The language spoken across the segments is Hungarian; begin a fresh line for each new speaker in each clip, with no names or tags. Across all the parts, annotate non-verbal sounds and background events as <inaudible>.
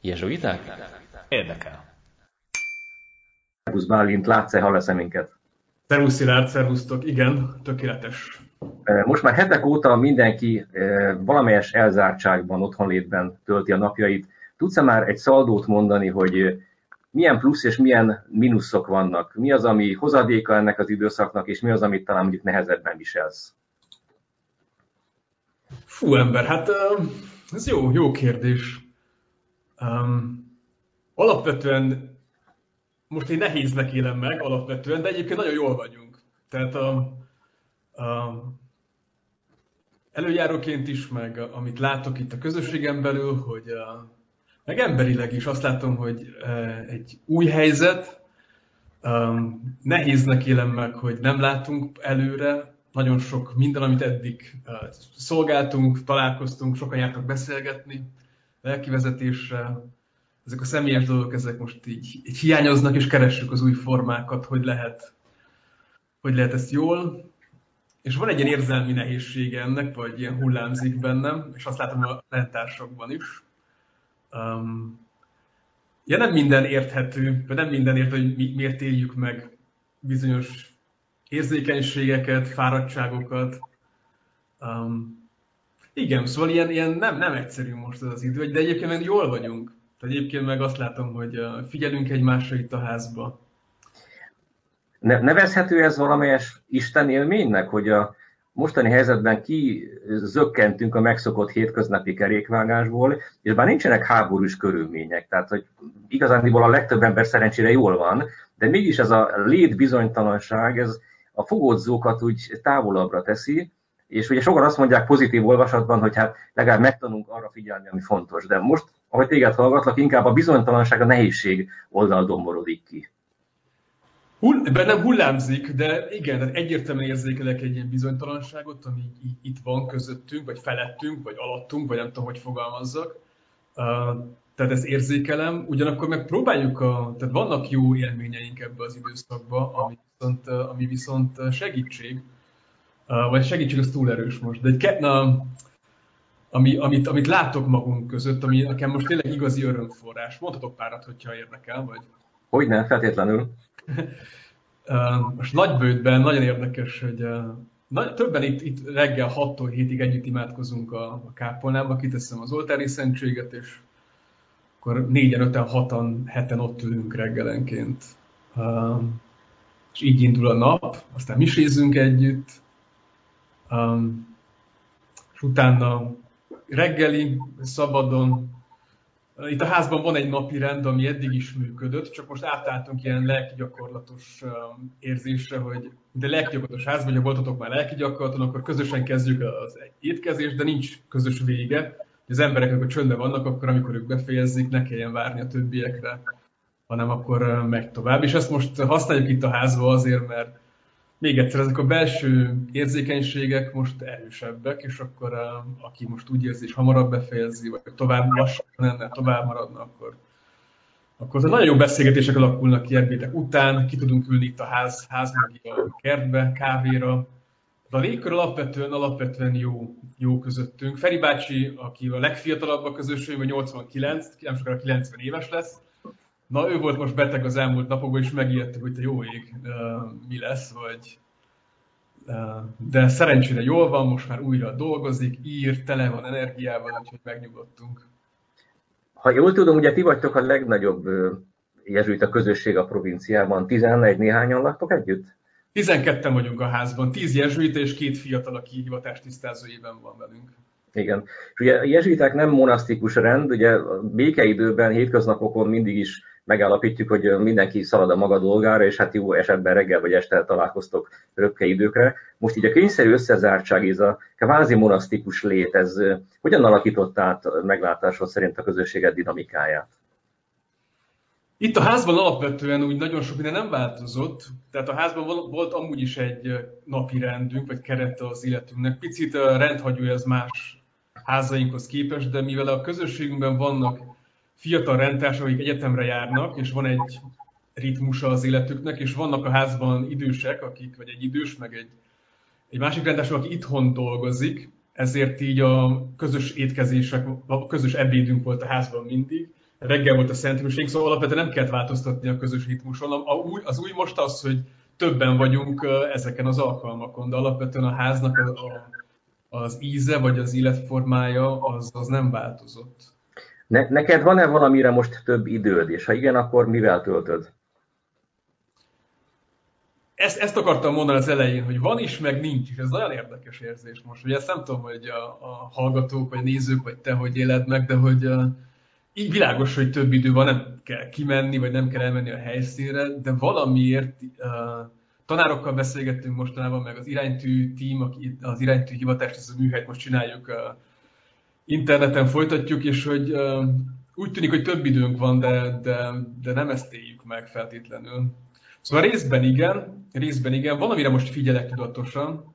Jezsuiták?
Érdekel.
Szervusz Bálint, látsz-e, hallasz-e minket?
Szervusz Szilárd, szervusztok, igen, tökéletes.
Most már hetek óta mindenki valamelyes elzártságban, otthonlétben tölti a napjait. Tudsz-e már egy szaldót mondani, hogy milyen plusz és milyen mínuszok vannak? Mi az, ami hozadéka ennek az időszaknak, és mi az, amit talán mondjuk nehezebben viselsz?
Fú, ember, hát ez jó, jó kérdés. Um, alapvetően most én nehéznek élem meg alapvetően, de egyébként nagyon jól vagyunk. Tehát a, a előjáróként is, meg amit látok itt a közösségen belül, hogy a, meg emberileg is azt látom, hogy egy új helyzet, um, nehéznek élem meg, hogy nem látunk előre, nagyon sok minden, amit eddig szolgáltunk, találkoztunk, sokan jártak beszélgetni, lelkivezetésre, ezek a személyes dolgok, ezek most így, így hiányoznak, és keressük az új formákat, hogy lehet, hogy lehet ezt jól. És van egy ilyen érzelmi nehézsége ennek, vagy ilyen hullámzik bennem, és azt látom a rendtársakban is. Um, ja, nem minden érthető, vagy nem minden érthető, hogy mi, miért éljük meg bizonyos érzékenységeket, fáradtságokat. Um, igen, szóval ilyen, ilyen nem, nem egyszerű most ez az idő, de egyébként meg jól vagyunk. Egyébként meg azt látom, hogy figyelünk egymásra itt a házba.
Ne, nevezhető ez valamelyes Isten élménynek, hogy a mostani helyzetben kizökkentünk a megszokott hétköznapi kerékvágásból, és bár nincsenek háborús körülmények, tehát hogy igazándiból a legtöbb ember szerencsére jól van, de mégis ez a létbizonytalanság, ez a fogódzókat úgy távolabbra teszi, és ugye sokan azt mondják pozitív olvasatban, hogy hát legalább megtanulunk arra figyelni, ami fontos. De most, ahogy téged hallgatlak, inkább a bizonytalanság, a nehézség oldal domborodik ki.
Hull, bennem hullámzik, de igen, tehát egyértelműen érzékelek egy ilyen bizonytalanságot, ami itt van közöttünk, vagy felettünk, vagy alattunk, vagy nem tudom, hogy fogalmazzak. Uh, tehát ezt érzékelem, ugyanakkor meg próbáljuk, a, tehát vannak jó élményeink ebbe az időszakba, ami viszont, ami viszont segítség, vagy segítség az túl erős most, de egy ketna, ami, amit, amit látok magunk között, ami nekem most tényleg igazi örömforrás. Mondhatok párat, hogyha érdekel, vagy?
Hogy nem, feltétlenül. <laughs>
most Nagybőtben nagyon érdekes, hogy na, többen itt, itt reggel 6-tól 7-ig együtt imádkozunk a, a kápolnába, kiteszem az oltári szentséget, és akkor négyen, öten, hatan, heten ott ülünk reggelenként. és így indul a nap, aztán misézzünk együtt, Um, és utána reggeli, szabadon. Itt a házban van egy napi rend, ami eddig is működött, csak most átálltunk ilyen lelkigyakorlatos um, érzésre, hogy de lelkigyakorlatos házban, hogyha voltatok már lelkigyakorlaton, akkor közösen kezdjük az étkezést, de nincs közös vége. Az emberek, amikor csöndben vannak, akkor amikor ők befejezik, ne kelljen várni a többiekre, hanem akkor megy tovább. És ezt most használjuk itt a házban azért, mert még egyszer, ezek a belső érzékenységek most erősebbek, és akkor uh, aki most úgy érzi, és hamarabb befejezi, vagy tovább lassan lenne, tovább maradna, akkor, akkor nagyon jó beszélgetések alakulnak ki ebédek után, ki tudunk ülni itt a ház, ház a kertbe, kávéra. De a légkör alapvetően, alapvetően jó, jó közöttünk. Feri bácsi, aki a legfiatalabb a közösségben, 89, nem sokára 90 éves lesz, Na, ő volt most beteg az elmúlt napokban, és megijedtük, hogy te jó ég, mi lesz, vagy... De szerencsére jól van, most már újra dolgozik, ír, tele van energiával, úgyhogy megnyugodtunk.
Ha jól tudom, ugye ti vagytok a legnagyobb jezsuita közösség a provinciában. 11 néhányan laktok együtt?
12 vagyunk a házban, 10 jezsuita és két fiatal, aki hivatástisztázó éven van velünk.
Igen. És ugye a jezsuiták nem monasztikus rend, ugye a békeidőben, hétköznapokon mindig is megállapítjuk, hogy mindenki szalad a maga dolgára, és hát jó esetben reggel vagy este találkoztok röpke időkre. Most így a kényszerű összezártság, ez a kvázi monasztikus lét, ez hogyan alakított át meglátásod szerint a közösséged dinamikáját?
Itt a házban alapvetően úgy nagyon sok minden nem változott, tehát a házban volt amúgy is egy napi rendünk, vagy kerete az életünknek. Picit rendhagyó ez más házainkhoz képest, de mivel a közösségünkben vannak fiatal rendtársak, akik egyetemre járnak, és van egy ritmusa az életüknek, és vannak a házban idősek, akik, vagy egy idős, meg egy, egy másik rendtárs, aki itthon dolgozik, ezért így a közös étkezések, a közös ebédünk volt a házban mindig, reggel volt a Szentmiség, szóval alapvetően nem kellett változtatni a közös ritmuson. A új, az új most az, hogy többen vagyunk ezeken az alkalmakon, de alapvetően a háznak a, a, az íze vagy az életformája az, az nem változott.
Ne, neked van-e valamire most több időd, és ha igen, akkor mivel töltöd?
Ezt, ezt akartam mondani az elején, hogy van is, meg nincs is. Ez nagyon érdekes érzés most. Ugye ezt nem tudom, hogy a, a hallgatók, vagy nézők, vagy te hogy éled meg, de hogy uh, így világos, hogy több idő van, nem kell kimenni, vagy nem kell elmenni a helyszínre, de valamiért uh, tanárokkal beszélgettünk mostanában, meg az iránytű tím, aki az iránytű hivatást, ez a műhelyt most csináljuk, uh, interneten folytatjuk, és hogy úgy tűnik, hogy több időnk van, de, de, de nem ezt éljük meg feltétlenül. Szóval részben igen, részben igen. Van, amire most figyelek tudatosan,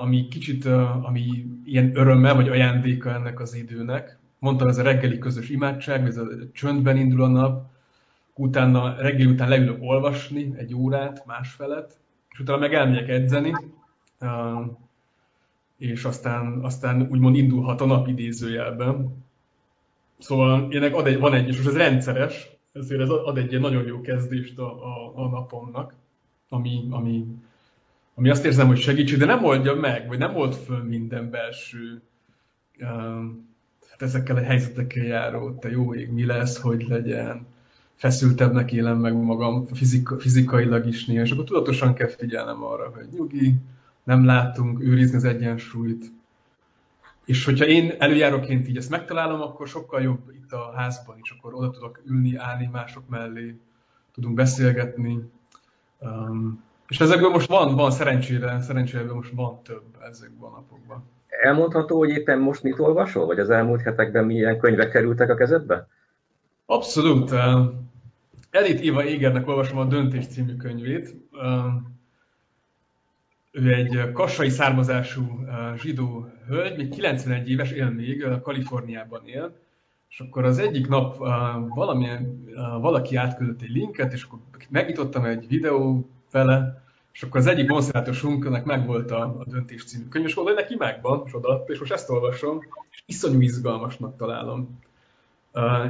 ami kicsit, ami ilyen örömmel, vagy ajándéka ennek az időnek. Mondtam, ez a reggeli közös imádság, ez a csöndben indul a nap, utána reggel után leülök olvasni egy órát, másfelet, és utána meg elmegyek edzeni, és aztán, aztán úgymond indulhat a nap idézőjelben. Szóval ennek ad egy, van egy, és most ez rendszeres, ezért ez ad egy ilyen nagyon jó kezdést a, a, a napomnak, ami, ami, ami azt érzem, hogy segítség, de nem oldja meg, vagy nem old föl minden belső um, hát ezekkel a helyzetekkel járó, te jó ég, mi lesz, hogy legyen, feszültebbnek élem meg magam fizika, fizikailag is néha, és akkor tudatosan kell figyelnem arra, hogy nyugi, nem látunk, őrizni az egyensúlyt, és hogyha én előjáróként így ezt megtalálom, akkor sokkal jobb itt a házban is, akkor oda tudok ülni, állni mások mellé, tudunk beszélgetni. Um, és ezekből most van, van szerencsére, szerencsére most van több ezekben a napokban.
Elmondható, hogy éppen most mit olvasol, vagy az elmúlt hetekben milyen könyvek kerültek a kezedbe?
Abszolút. Elit Éva Égernek olvasom a Döntés című könyvét. Ő egy kassai származású zsidó hölgy, még 91 éves, él még, Kaliforniában él, és akkor az egyik nap valamilyen, valaki átküldött egy linket, és akkor megnyitottam egy videó vele, és akkor az egyik bonszerátosunknak megvolt a, a Döntés című könyv, és hogy neki megvan, és odaadta, és most ezt olvasom, és iszonyú izgalmasnak találom.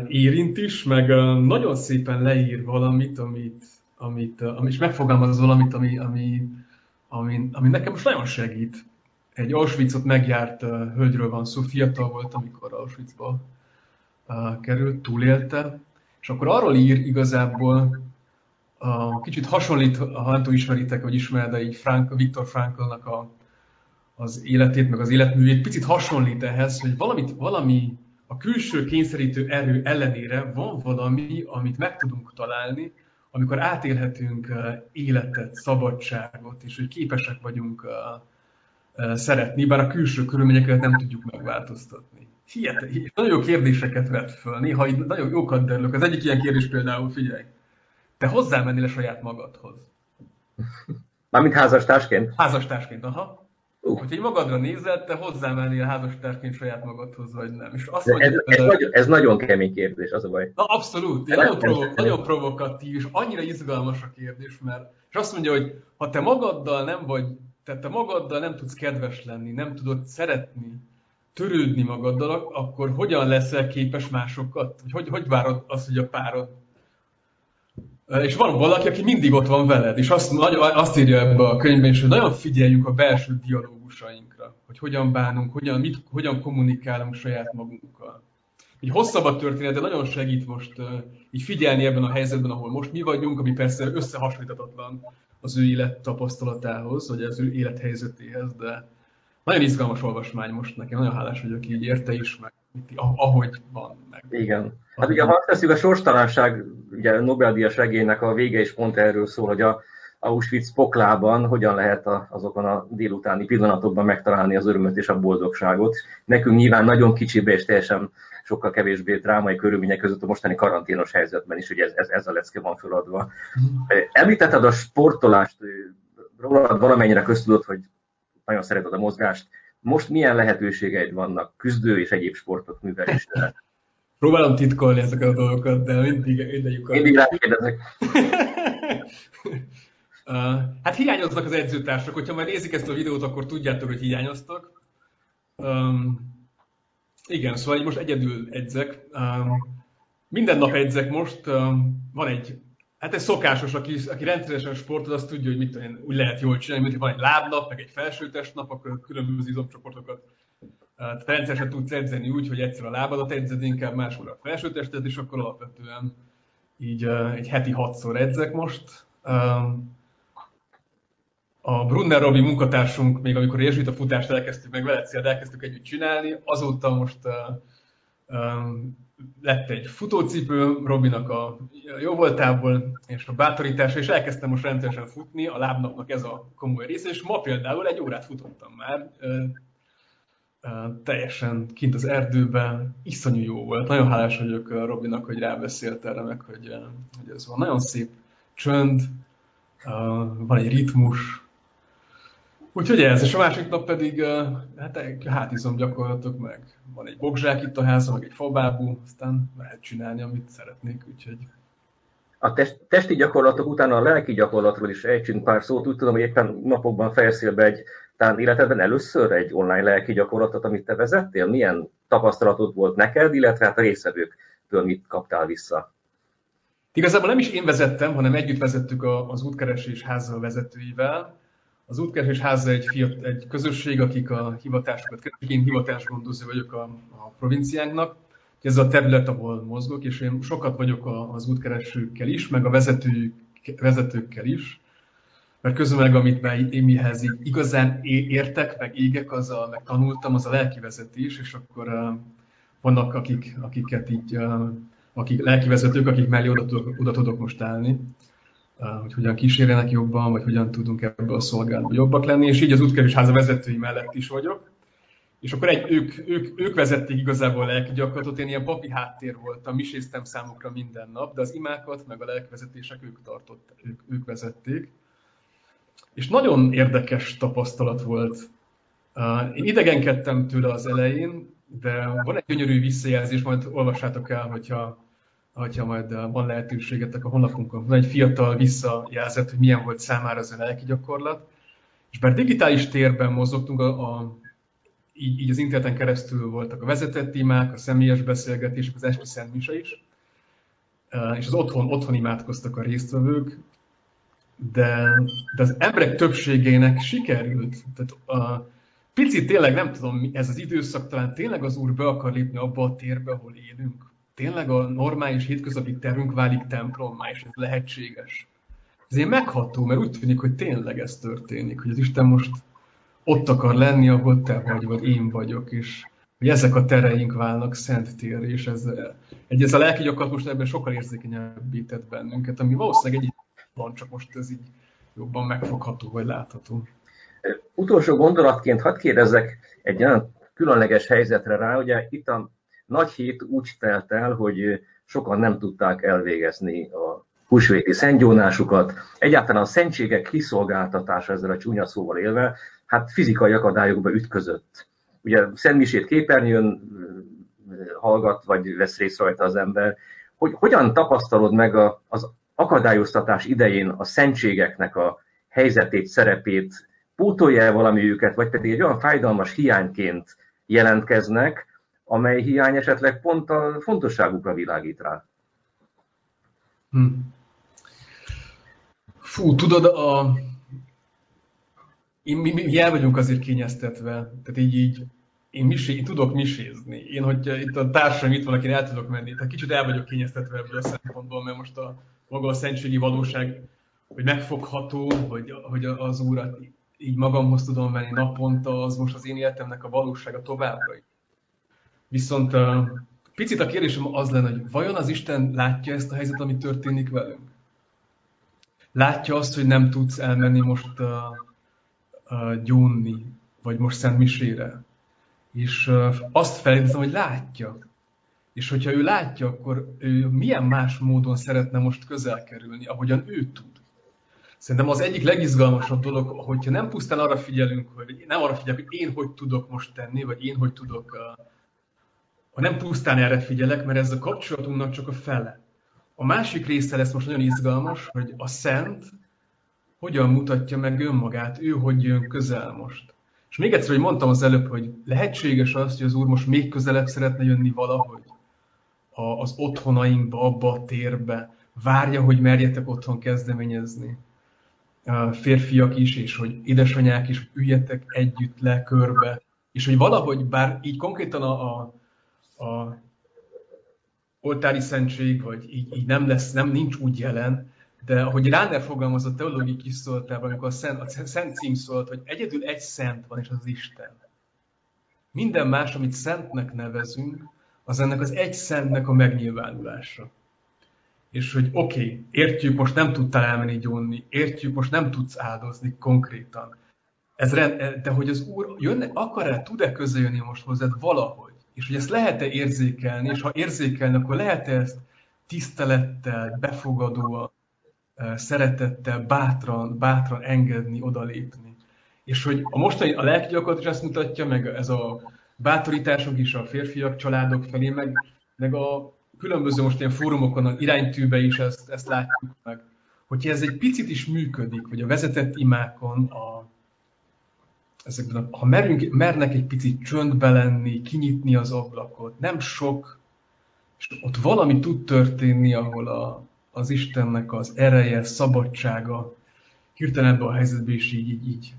érint is, meg nagyon szépen leír valamit, amit, amit, amit és megfogalmaz valamit, ami, ami, ami, ami nekem most nagyon segít. Egy Auschwitzot megjárt uh, hölgyről van szó, fiatal volt, amikor Auschwitzba uh, került, túlélte, és akkor arról ír igazából, uh, kicsit hasonlít, ha nem ismeritek, vagy ismered, de így Frank, Viktor Franklnak a, az életét, meg az életművét, picit hasonlít ehhez, hogy valamit, valami a külső kényszerítő erő ellenére van valami, amit meg tudunk találni, amikor átélhetünk életet, szabadságot, és hogy képesek vagyunk szeretni, bár a külső körülményeket nem tudjuk megváltoztatni. Hihetetlen, nagyon jó kérdéseket vet föl, néha így nagyon jókat derülök. Az egyik ilyen kérdés például, figyelj, te hozzámennél a saját magadhoz?
Mármint házastársként?
Házastársként, aha. Uh. Hogy egy magadra nézed, te hozzámennél házastársként saját magadhoz, vagy nem. És azt
mondja, ez, ez, ez, nagyon, ez nagyon kemény kérdés, az a baj.
Na, abszolút, de nagyon, provo- nagyon provokatív, és annyira izgalmas a kérdés, mert és azt mondja, hogy ha te magaddal nem vagy, tehát te magaddal nem tudsz kedves lenni, nem tudod szeretni, törődni magaddal, akkor hogyan leszel képes másokat? Hogy, hogy várod azt, hogy a párod és van valaki, aki mindig ott van veled, és azt, azt írja ebbe a könyvben is, hogy nagyon figyeljünk a belső dialógusainkra, hogy hogyan bánunk, hogyan, mit, hogyan kommunikálunk saját magunkkal. Egy hosszabb a történet, de nagyon segít most uh, így figyelni ebben a helyzetben, ahol most mi vagyunk, ami persze összehasonlíthatatlan az ő élet tapasztalatához, vagy az ő élethelyzetéhez, de nagyon izgalmas olvasmány most nekem, nagyon hálás vagyok, így érte is, meg ahogy van. Meg.
Igen. Hát ugye, ha azt a sorstalanság, ugye a Nobel-díjas regénynek a vége is pont erről szól, hogy a Auschwitz poklában hogyan lehet a, azokon a délutáni pillanatokban megtalálni az örömöt és a boldogságot. Nekünk nyilván nagyon kicsibe és teljesen sokkal kevésbé drámai körülmények között a mostani karanténos helyzetben is, hogy ez, ez, ez a lecke van feladva. Említetted a sportolást, rólad valamennyire köztudott, hogy nagyon szereted a mozgást. Most milyen lehetőségeid vannak küzdő és egyéb sportok művelésére? <laughs>
Próbálom titkolni ezeket a dolgokat, de mindig idejük.
Mindig rákérdezek. <laughs>
uh, hát hiányoznak az edzőtársak, hogyha már nézik ezt a videót, akkor tudjátok, hogy hiányoztak. Um, igen, szóval most egyedül edzek. Um, minden nap edzek most. Van egy, hát ez szokásos, aki, aki rendszeresen sportol, az tudja, hogy mit tudom, úgy lehet jól csinálni, mint van egy lábnap, meg egy felsőtestnap, akkor különböző izomcsoportokat tehát rendszeresen tudsz edzeni úgy, hogy egyszer a lábadat edzed, inkább máskor a felsőtestet, és akkor alapvetően így egy heti hatszor edzek most. A Brunner Robi munkatársunk, még amikor érzsít a futást elkezdtük, meg Veleciát elkezdtük együtt csinálni, azóta most lett egy futócipő Robinak a jó voltából, és a bátorítása, és elkezdtem most rendszeresen futni, a lábnapnak ez a komoly része, és ma például egy órát futottam már, teljesen kint az erdőben, iszonyú jó volt. Nagyon hálás vagyok Robinak, hogy rábeszélt erre meg, hogy, hogy ez van. Nagyon szép csönd, van egy ritmus, Úgyhogy ez, és a másik nap pedig hát hátizom gyakorlatok meg. Van egy bogzsák itt a házon, meg egy fabábú, aztán lehet csinálni, amit szeretnék, úgyhogy...
A test, testi gyakorlatok után a lelki gyakorlatról is ejtsünk pár szót. Úgy tudom, hogy éppen napokban fejeztél be egy, talán életedben először egy online lelki gyakorlatot, amit te vezettél. Milyen tapasztalatod volt neked, illetve hát a részvevőktől mit kaptál vissza?
Igazából nem is én vezettem, hanem együtt vezettük az útkeresés háza vezetőivel, az útkeresés háza egy, fiat, egy közösség, akik a hivatásokat keresik. Én hivatásgondozó vagyok a, a provinciánknak. Ez a terület, ahol mozgok, és én sokat vagyok az útkeresőkkel is, meg a vezetők, vezetőkkel is. Mert közben amit én mihez igazán értek, meg égek, az a, meg tanultam, az a lelki vezetés, és akkor uh, vannak, akik, akiket így, uh, akik lelki vezetők, akik mellé oda oda tudok most állni hogy hogyan kísérjenek jobban, vagy hogyan tudunk ebből a szolgálatban jobbak lenni, és így az útkerülés háza vezetői mellett is vagyok. És akkor egy, ők, ők, ők vezették igazából a lelki gyakorlatot, én ilyen papi háttér voltam, miséztem számukra minden nap, de az imákat, meg a lelkvezetések ők tartott, ők, ők vezették. És nagyon érdekes tapasztalat volt. Én idegenkedtem tőle az elején, de van egy gyönyörű visszajelzés, majd olvassátok el, hogyha hogyha majd uh, van lehetőségetek a honlapunkon. Van egy fiatal visszajelzett, hogy milyen volt számára az a lelki gyakorlat. És bár digitális térben mozogtunk, a, a, így, így az interneten keresztül voltak a vezetett imák, a személyes beszélgetések, az esti szent mise is, uh, és az otthon, otthon imádkoztak a résztvevők, de, de az emberek többségének sikerült. Tehát a, picit tényleg nem tudom, ez az időszak talán tényleg az Úr be akar lépni abba a térbe, ahol élünk, tényleg a normális hétköznapi terünk válik templommá, és ez lehetséges. Ez ilyen megható, mert úgy tűnik, hogy tényleg ez történik, hogy az Isten most ott akar lenni, ahol te vagy, vagy én vagyok, és hogy ezek a tereink válnak szent tér, és ez, egy, ez a lelki most ebben sokkal érzékenyebbé tett bennünket, ami valószínűleg egy van, csak most ez így jobban megfogható, vagy látható.
Utolsó gondolatként hadd kérdezzek egy olyan különleges helyzetre rá, ugye itt a nagy hét úgy telt el, hogy sokan nem tudták elvégezni a húsvéti szentgyónásukat. Egyáltalán a szentségek kiszolgáltatása ezzel a csúnya szóval élve, hát fizikai akadályokba ütközött. Ugye szentmisét képernyőn hallgat, vagy vesz részt rajta az ember. Hogy hogyan tapasztalod meg az akadályoztatás idején a szentségeknek a helyzetét, szerepét, pótolja-e valami őket, vagy pedig egy olyan fájdalmas hiányként jelentkeznek, amely hiány esetleg pont a fontosságukra világít rá. Hm.
Fú, tudod, a... Én, mi, mi, mi el vagyunk azért kényeztetve, tehát így, így én, misé, én tudok misézni. Én, hogy itt a társaim itt van, akire el tudok menni, tehát kicsit el vagyok kényeztetve ebből a szempontból, mert most a maga a szentségi valóság, hogy megfogható, hogy, hogy az úrat így magamhoz tudom venni naponta, az most az én életemnek a valósága továbbra is. Viszont uh, picit a kérdésem az lenne, hogy vajon az Isten látja ezt a helyzetet, ami történik velünk? Látja azt, hogy nem tudsz elmenni most uh, uh, gyónni, vagy most Szent Misére? És uh, azt feltételezem, hogy látja. És hogyha ő látja, akkor ő milyen más módon szeretne most közel kerülni, ahogyan ő tud. Szerintem az egyik legizgalmasabb dolog, hogyha nem pusztán arra figyelünk, hogy nem arra figyelünk, hogy én hogy tudok most tenni, vagy én hogy tudok uh, nem pusztán erre figyelek, mert ez a kapcsolatunknak csak a fele. A másik része lesz most nagyon izgalmas, hogy a szent hogyan mutatja meg önmagát, ő hogy jön közel most. És még egyszer, hogy mondtam az előbb, hogy lehetséges az, hogy az Úr most még közelebb szeretne jönni valahogy. a, az otthonainkba, abba a térbe, várja, hogy merjetek otthon kezdeményezni. A férfiak is, és hogy édesanyák is, üljetek együtt le körbe, és hogy valahogy, bár így konkrétan a, a, a oltári szentség, vagy így, így nem lesz, nem nincs úgy jelen, de ahogy Ráner fogalmazott teológiai kis szóltában, amikor a szent, a szent cím szólt, hogy egyedül egy szent van, és az Isten. Minden más, amit szentnek nevezünk, az ennek az egy szentnek a megnyilvánulása. És hogy oké, okay, értjük, most nem tudtál elmenni gyónni, értjük, most nem tudsz áldozni konkrétan. Ez rend, de hogy az Úr jönne, akar-e, tud-e közöljönni most hozzád valahogy? És hogy ezt lehet-e érzékelni, és ha érzékelni, akkor lehet-e ezt tisztelettel, befogadóan, szeretettel, bátran, bátran engedni, odalépni. És hogy a mostani, a lelki gyakorlat is ezt mutatja, meg ez a bátorításunk is a férfiak, családok felé, meg, meg a különböző most ilyen fórumokon, a iránytűbe is ezt, ezt látjuk meg, hogyha ez egy picit is működik, vagy a vezetett imákon, a, ezekben ha merünk, mernek egy picit csöndbe lenni, kinyitni az ablakot, nem sok, és ott valami tud történni, ahol a, az Istennek az ereje, szabadsága hirtelen a helyzetben is így, így, így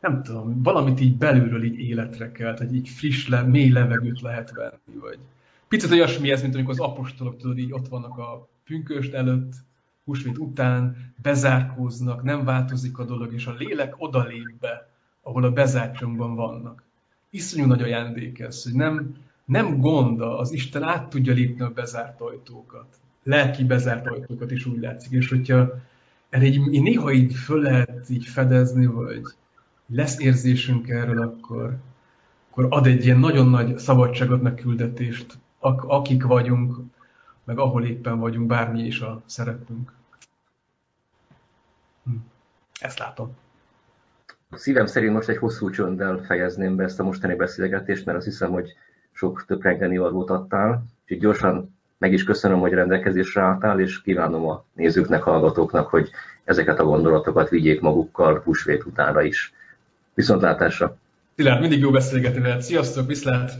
nem tudom, valamit így belülről így életre kelt, hogy így friss, le, mély levegőt lehet venni, vagy picit olyasmi ez, mint amikor az apostolok tudod, így ott vannak a pünköst előtt, húsvét után, bezárkóznak, nem változik a dolog, és a lélek odalép be, ahol a bezártságban vannak. Iszonyú nagy ajándék ez, hogy nem, nem gond, az Isten át tudja lépni a bezárt ajtókat. Lelki bezárt ajtókat is úgy látszik, és hogyha erre így, néha így föl lehet így fedezni, hogy lesz érzésünk erről, akkor, akkor ad egy ilyen nagyon nagy szabadságot, meg küldetést, akik vagyunk, meg ahol éppen vagyunk, bármi is a szerepünk. Hm. Ezt látom.
Szívem szerint most egy hosszú csönddel fejezném be ezt a mostani beszélgetést, mert azt hiszem, hogy sok több reggeli valót adtál. Úgyhogy gyorsan meg is köszönöm, hogy rendelkezésre álltál, és kívánom a nézőknek, hallgatóknak, hogy ezeket a gondolatokat vigyék magukkal húsvét utánra is. Viszontlátásra!
Szilárd, mindig jó beszélgetni veled. Sziasztok, viszlát!